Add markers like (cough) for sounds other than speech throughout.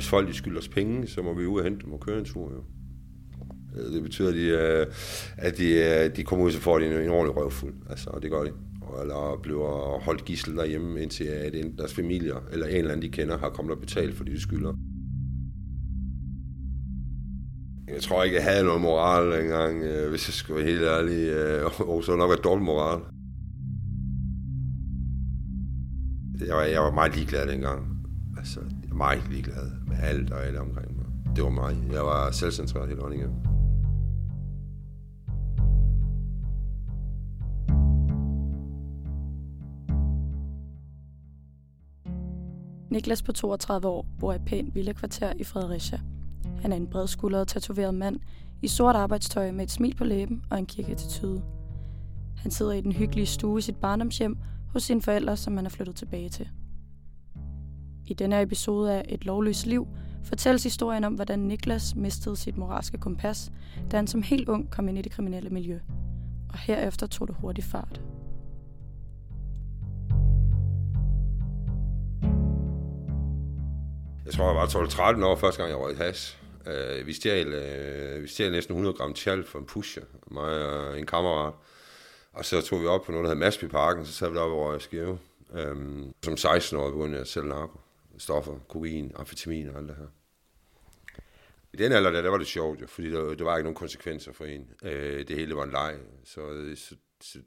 Hvis folk de skylder os penge, så må vi ud og hente dem og køre en tur. Jo. Øh, det betyder, at de, øh, at de, øh, de kommer ud, så får de en, en ordentlig røvfuld. Altså, og det gør de. Eller bliver holdt gissel derhjemme, indtil at deres familier eller en eller anden, de kender, har kommet og betalt, fordi de skylder. Jeg tror ikke, jeg havde noget moral engang, hvis jeg skulle være helt ærlig. Og så nok været dårlig moral. Jeg var, jeg var meget ligeglad dengang. Altså, jeg var meget ligeglad med alt og alle omkring mig. Det var mig. Jeg var selvcentreret hele vejen igennem. Niklas på 32 år bor i et pænt villakvarter i Fredericia. Han er en bredskuldret, tatoveret mand i sort arbejdstøj med et smil på læben og en kirkeattitude. Han sidder i den hyggelige stue i sit barndomshjem hos sine forældre, som han er flyttet tilbage til. I denne episode af Et lovløst liv fortælles historien om, hvordan Niklas mistede sit moralske kompas, da han som helt ung kom ind i det kriminelle miljø. Og herefter tog det hurtigt fart. Jeg tror, jeg var 12-13 år første gang, jeg røg has. Øh, vi, stjal, øh, vi stjal næsten 100 gram tjal for en pusher, mig og en kammerat. Og så tog vi op på noget, der hed Masby Parken, så sad vi deroppe og i Skive. Um, øhm, som 16-årig begyndte jeg at sælge narko. Stoffer, kokain, amfetamin og alt det her. I den alder der, der var det sjovt jo, fordi der, der var ikke nogen konsekvenser for en. Øh, det hele var en leg. Så, så, så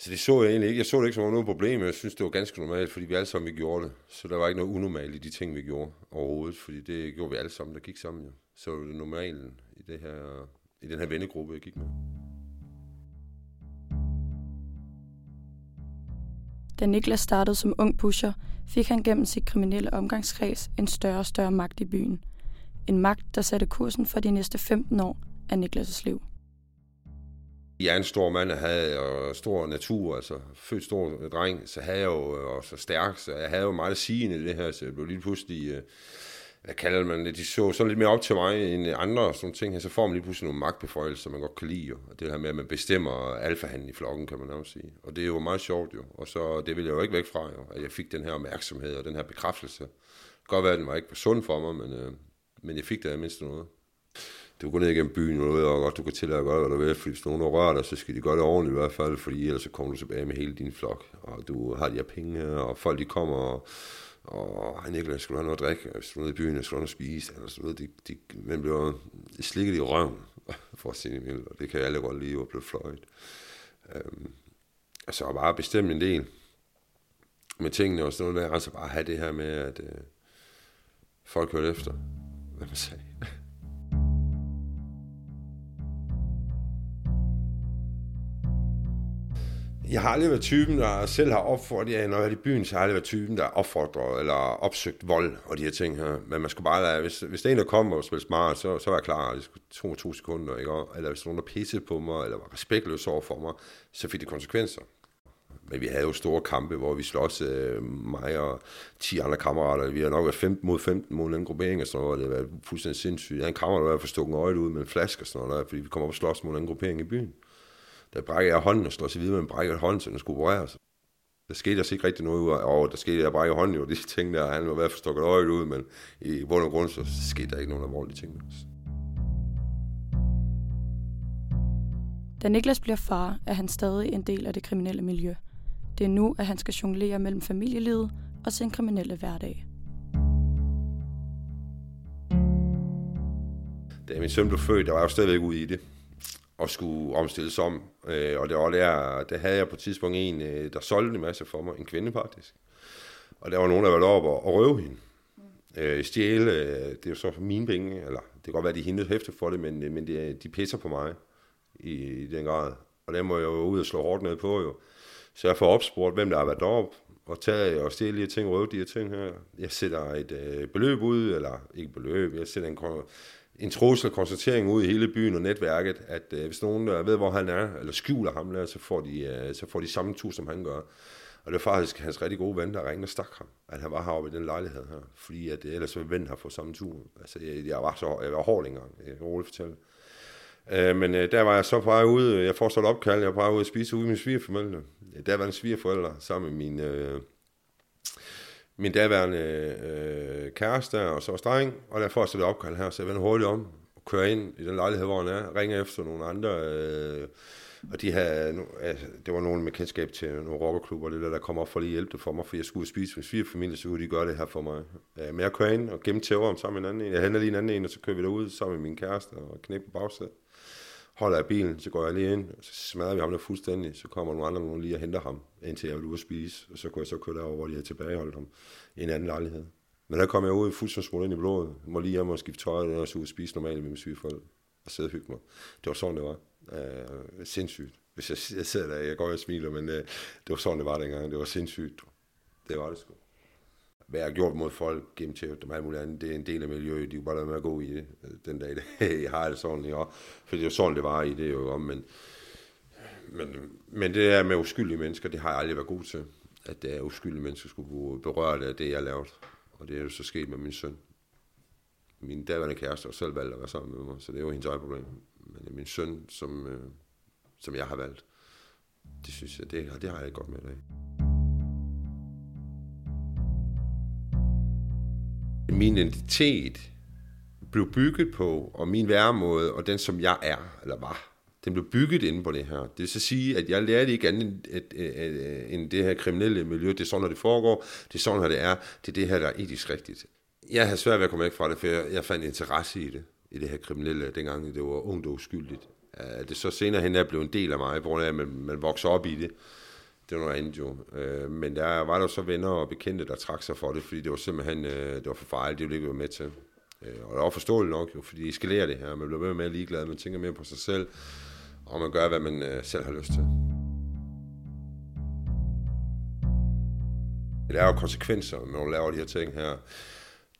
så det så jeg egentlig ikke. Jeg så det ikke som noget problem. Jeg synes, det var ganske normalt, fordi vi alle sammen vi gjorde det. Så der var ikke noget unormalt i de ting, vi gjorde overhovedet, fordi det gjorde vi alle sammen, der gik sammen. Jo. Så var det normalen i, det her, i den her vennegruppe, jeg gik med. Da Niklas startede som ung pusher, fik han gennem sit kriminelle omgangskreds en større og større magt i byen. En magt, der satte kursen for de næste 15 år af Niklas' liv. Jeg er en stor mand, og havde og stor natur, altså født stor dreng, så havde jeg jo øh, og så stærk, så jeg havde jo meget sigende i det her, så jeg blev lige pludselig, øh, hvad kalder man det, de så så lidt mere op til mig end andre og sådan ting her, så får man lige pludselig nogle magtbeføjelser, man godt kan lide jo. Og det her med, at man bestemmer alfahanden i flokken, kan man også sige. Og det er jo meget sjovt jo, og så det vil jeg jo ikke væk fra jo, at jeg fik den her opmærksomhed og den her bekræftelse. Det kan godt være, at den var ikke sund for mig, men, øh, men jeg fik det mindst noget du går ned igennem byen, og du ved godt, du kan tillade at gøre, hvad du vil, fordi hvis nogen rører dig, så skal de gøre det ordentligt i hvert fald, fordi ellers så kommer du tilbage med hele din flok, og du har de her penge, og folk de kommer, og, og han ikke skulle have noget at drikke, og skulle ned i byen, og skulle have noget at spise, eller sådan noget, de, de, man bliver slikket i røven, (laughs) for at sige det mildt, og det kan alle godt lide, at blive fløjet. Øhm, altså bare bestemt en del med tingene og sådan noget, der, altså bare have det her med, at øh, folk hørte efter, hvad man sagde. Jeg har aldrig været typen, der selv har opfordret, ja, når jeg er i byen, så har jeg aldrig været typen, der opfordrer opfordret eller opsøgt vold og de her ting her. Men man skal bare lade, hvis, hvis der er en, der kommer og spiller smart, så, så var jeg klar, det skulle to, to sekunder, ikke? Eller hvis nogen, der pissede på mig, eller var respektløs over for mig, så fik det konsekvenser. Men vi havde jo store kampe, hvor vi slås, øh, mig og 10 andre kammerater. Vi har nok været 15 mod 15 mod en gruppering og sådan noget, og det var fuldstændig sindssygt. Jeg havde en kammerat, der var for stukket øjet ud med en flaske og sådan noget, fordi vi kom op og slås mod en gruppering i byen der brækker jeg hånden og slår sig videre med en brækket hånd, så den skulle opereres. Der skete altså ikke rigtig noget og der skete, jeg brækker hånden jo, (laughs) de ting der, han var ved at få stukket øjet ud, men i bund og grund, så skete der ikke nogen alvorlige ting med os. Da Niklas bliver far, er han stadig en del af det kriminelle miljø. Det er nu, at han skal jonglere mellem familielivet og sin kriminelle hverdag. Da min søn blev født, der var jeg jo stadigvæk ude i det og skulle omstilles om. Øh, og det var der, der havde jeg på et tidspunkt en, øh, der solgte en masse for mig, en kvinde faktisk. Og der var nogen, der var oppe og, og røve hende. Øh, stjæle, øh, det er jo så for mine penge, eller det kan godt være, de hende hæfte for det, men, øh, men det, de pisser på mig i, i den grad. Og der må jeg jo ud og slå hårdt ned på jo. Så jeg får opspurgt, hvem der har været deroppe, og tage og stjæle de her ting, røve de her ting her. Jeg sætter et øh, beløb ud, eller ikke beløb, jeg sætter en en trussel konstatering ud i hele byen og netværket, at øh, hvis nogen øh, ved, hvor han er, eller skjuler ham der, så får de, øh, så får de samme tur, som han gør. Og det var faktisk hans rigtig gode ven, der ringede og stak ham, at han var heroppe i den lejlighed her, fordi at øh, ellers ville ven have fået samme tur. Altså, jeg, jeg var så jeg var hård engang, jeg kan roligt fortælle. Øh, men øh, der var jeg så på vej ude, øh, jeg får så et opkald, jeg var på vej ude at spise ude med min svigerfamilie. Der var en svigerforældre sammen med min, øh, min daværende øh, kæreste og så dreng, og derfor så det opkald her, så jeg vender hurtigt om og kører ind i den lejlighed, hvor han er, ringer efter nogle andre, øh, og de havde, altså, det var nogen med kendskab til nogle rockerklubber, det der, der kom op for lige at hjælpe for mig, for jeg skulle spise med svigerfamilie, så kunne de gøre det her for mig. Øh, men jeg kører ind og gemmer tæver om sammen med en anden en. Jeg henter lige en anden en, og så kører vi derud sammen med min kæreste og knæk på bagsædet holder jeg bilen, så går jeg lige ind, og så smadrer vi ham der fuldstændig, så kommer nogle andre nogen lige og henter ham, indtil jeg vil ud og spise, og så kunne jeg så køre derover, hvor de havde tilbageholdt ham i en anden lejlighed. Men der kom jeg ud fuldstændig ind i blodet, må lige hjem og skifte tøj, og så ud og spise normalt med mine folk og sidde og hygge mig. Det var sådan, det var. Øh, sindssygt. Hvis jeg, jeg sidder der, jeg går og smiler, men øh, det var sådan, det var dengang. Det var sindssygt. Det var det sgu hvad jeg har gjort mod folk gennem til dem alt muligt andet, det er en del af miljøet, de er bare lade med at gå i det øh, den dag, (laughs) jeg har det sådan, ikke? for det er jo sådan, det var i det jo, men, men, men det er med uskyldige mennesker, det har jeg aldrig været god til, at det er uskyldige mennesker skulle blive berørt af det, jeg lavede, og det er jo så sket med min søn. Min daværende kæreste har selv valgt at være sammen med mig, så det er jo hendes eget problem. Men min søn, som, øh, som jeg har valgt, det synes jeg, det, det har jeg ikke godt med det min identitet blev bygget på, og min væremåde, og den som jeg er, eller var, den blev bygget inde på det her. Det vil så sige, at jeg lærte ikke andet end det her kriminelle miljø. Det er sådan, når det foregår. Det er sådan, når det er. Det er det her, der er etisk rigtigt. Jeg havde svært ved at komme væk fra det, for jeg, fandt interesse i det. I det her kriminelle, dengang det var ungt og uskyldigt. Øh, det så senere hen er blevet en del af mig, hvor man, man vokser op i det det var noget andet jo. Øh, men der var der så venner og bekendte, der trak sig for det, fordi det var simpelthen, øh, det var for farligt, det ville ikke være med til. Øh, og det var forståeligt nok jo, fordi det eskalerer det her. Man bliver mere og mere ligeglad, man tænker mere på sig selv, og man gør, hvad man øh, selv har lyst til. Det er jo konsekvenser, når du laver de her ting her.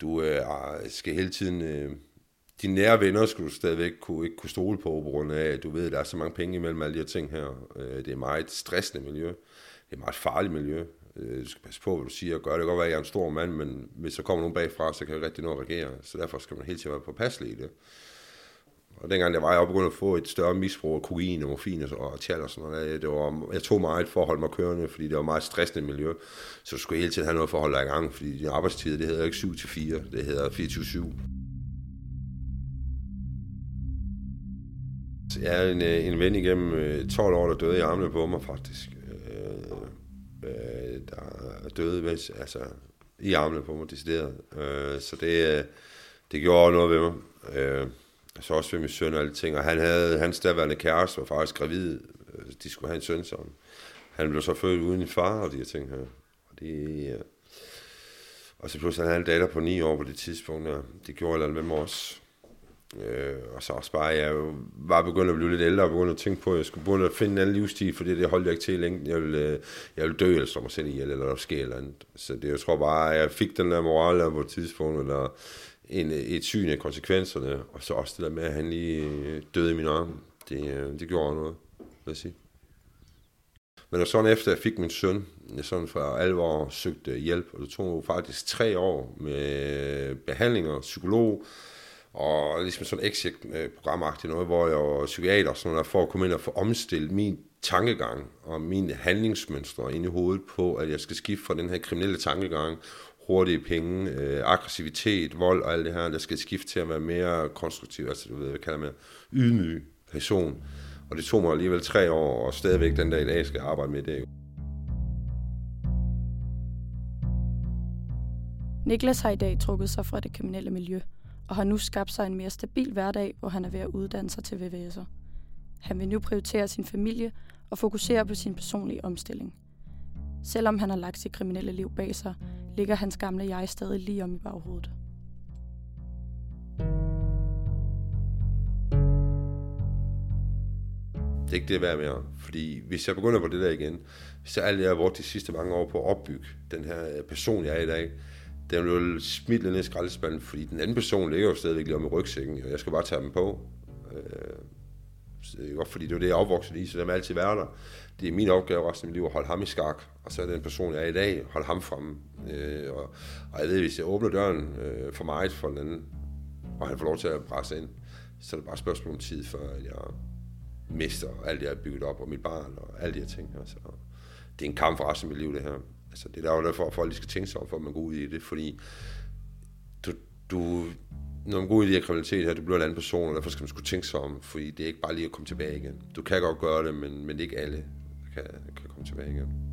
Du øh, skal hele tiden... Øh, de nære venner skulle du stadigvæk kunne, ikke kunne stole på, på grund af, at du ved, at der er så mange penge imellem alle de her ting her. Øh, det er meget stressende miljø det er et meget farligt miljø. Øh, du skal passe på, hvad du siger og gør. Det kan godt være, at jeg er en stor mand, men hvis der kommer nogen bagfra, så kan jeg rigtig nå at reagere. Så derfor skal man hele tiden være påpasselig i det. Og dengang der var jeg begyndte at få et større misbrug af kokain og morfin og tjal og sådan noget, det var, jeg tog meget for at holde mig kørende, fordi det var meget stressende miljø. Så du skulle hele tiden have noget for at holde dig i gang, fordi din arbejdstid, det hedder ikke 7 til 4, det hedder 24-7. Jeg er en, øh, en ven igennem øh, 12 år, der døde i armene på mig faktisk øh, øh der døde mens, altså, i armene på mig, decideret. Øh, så det, øh, det gjorde noget ved mig. Øh, så også ved min søn og alle ting. Og han havde, hans daværende kæreste var faktisk gravid. De skulle have en søn sammen. Han blev så født uden en far og de her ting her. Og, det, ja. og så pludselig han havde en datter på 9 år på det tidspunkt. Ja. Det gjorde jeg med mig også. Øh, og så også bare, jeg var begyndt at blive lidt ældre og begyndt at tænke på, at jeg skulle begynde at finde en anden livsstil, for det holdt jeg ikke til længe. Jeg ville, øh, jeg ville dø, eller slå mig selv ihjel, eller der sker eller andet. Så det, jeg tror bare, at jeg fik den der moral der på et tidspunkt, eller en, et syn af konsekvenserne, og så også det der med, at han lige øh, døde i min arm. Det, øh, det gjorde noget, lad os sige. Men sådan efter jeg fik min søn, jeg sådan for alvor søgte hjælp, og det tog faktisk tre år med behandlinger, psykolog, og ligesom sådan exit-programagtigt øh, noget, hvor jeg var psykiater sådan noget, for at komme ind og få omstillet min tankegang og mine handlingsmønstre ind i hovedet på, at jeg skal skifte fra den her kriminelle tankegang, hurtige penge, øh, aggressivitet, vold og alt det her, der skal skifte til at være mere konstruktiv, altså du ved, hvad kalder man, ydmyg person. Og det tog mig alligevel tre år, og stadigvæk den dag i dag skal jeg arbejde med det. Niklas har i dag trukket sig fra det kriminelle miljø og har nu skabt sig en mere stabil hverdag, hvor han er ved at uddanne sig til VVS'er. Han vil nu prioritere sin familie og fokusere på sin personlige omstilling. Selvom han har lagt sit kriminelle liv bag sig, ligger hans gamle jeg stadig lige om i baghovedet. Det er ikke det værd mere, fordi hvis jeg begynder på det der igen, så alt jeg har brugt de sidste mange år på at opbygge den her øh, person, jeg er i dag, den blev smidt ned i skraldespanden, fordi den anden person ligger jo stadigvæk lige om i rygsækken, og jeg skal bare tage dem på. Øh, så det er godt, fordi det er det, jeg er opvokset i, så det er altid være der. Det er min opgave resten af mit liv at holde ham i skak, og så er den person, jeg er i dag, holde ham fremme. Øh, og, og jeg ved, hvis jeg åbner døren øh, for mig for den anden, og han får lov til at presse ind, så er det bare et spørgsmål om tid, før jeg mister alt det, jeg har bygget op, og mit barn, og alle de her ting. Altså, det er en kamp for resten af mit liv, det her. Altså, det er jo derfor, at folk skal tænke sig om, for at man går ud i det, fordi du, du, når man går ud i det her kriminalitet her, du bliver en anden person, og derfor skal man skulle tænke sig om, fordi det er ikke bare lige at komme tilbage igen. Du kan godt gøre det, men, men det er ikke alle, der kan, kan komme tilbage igen.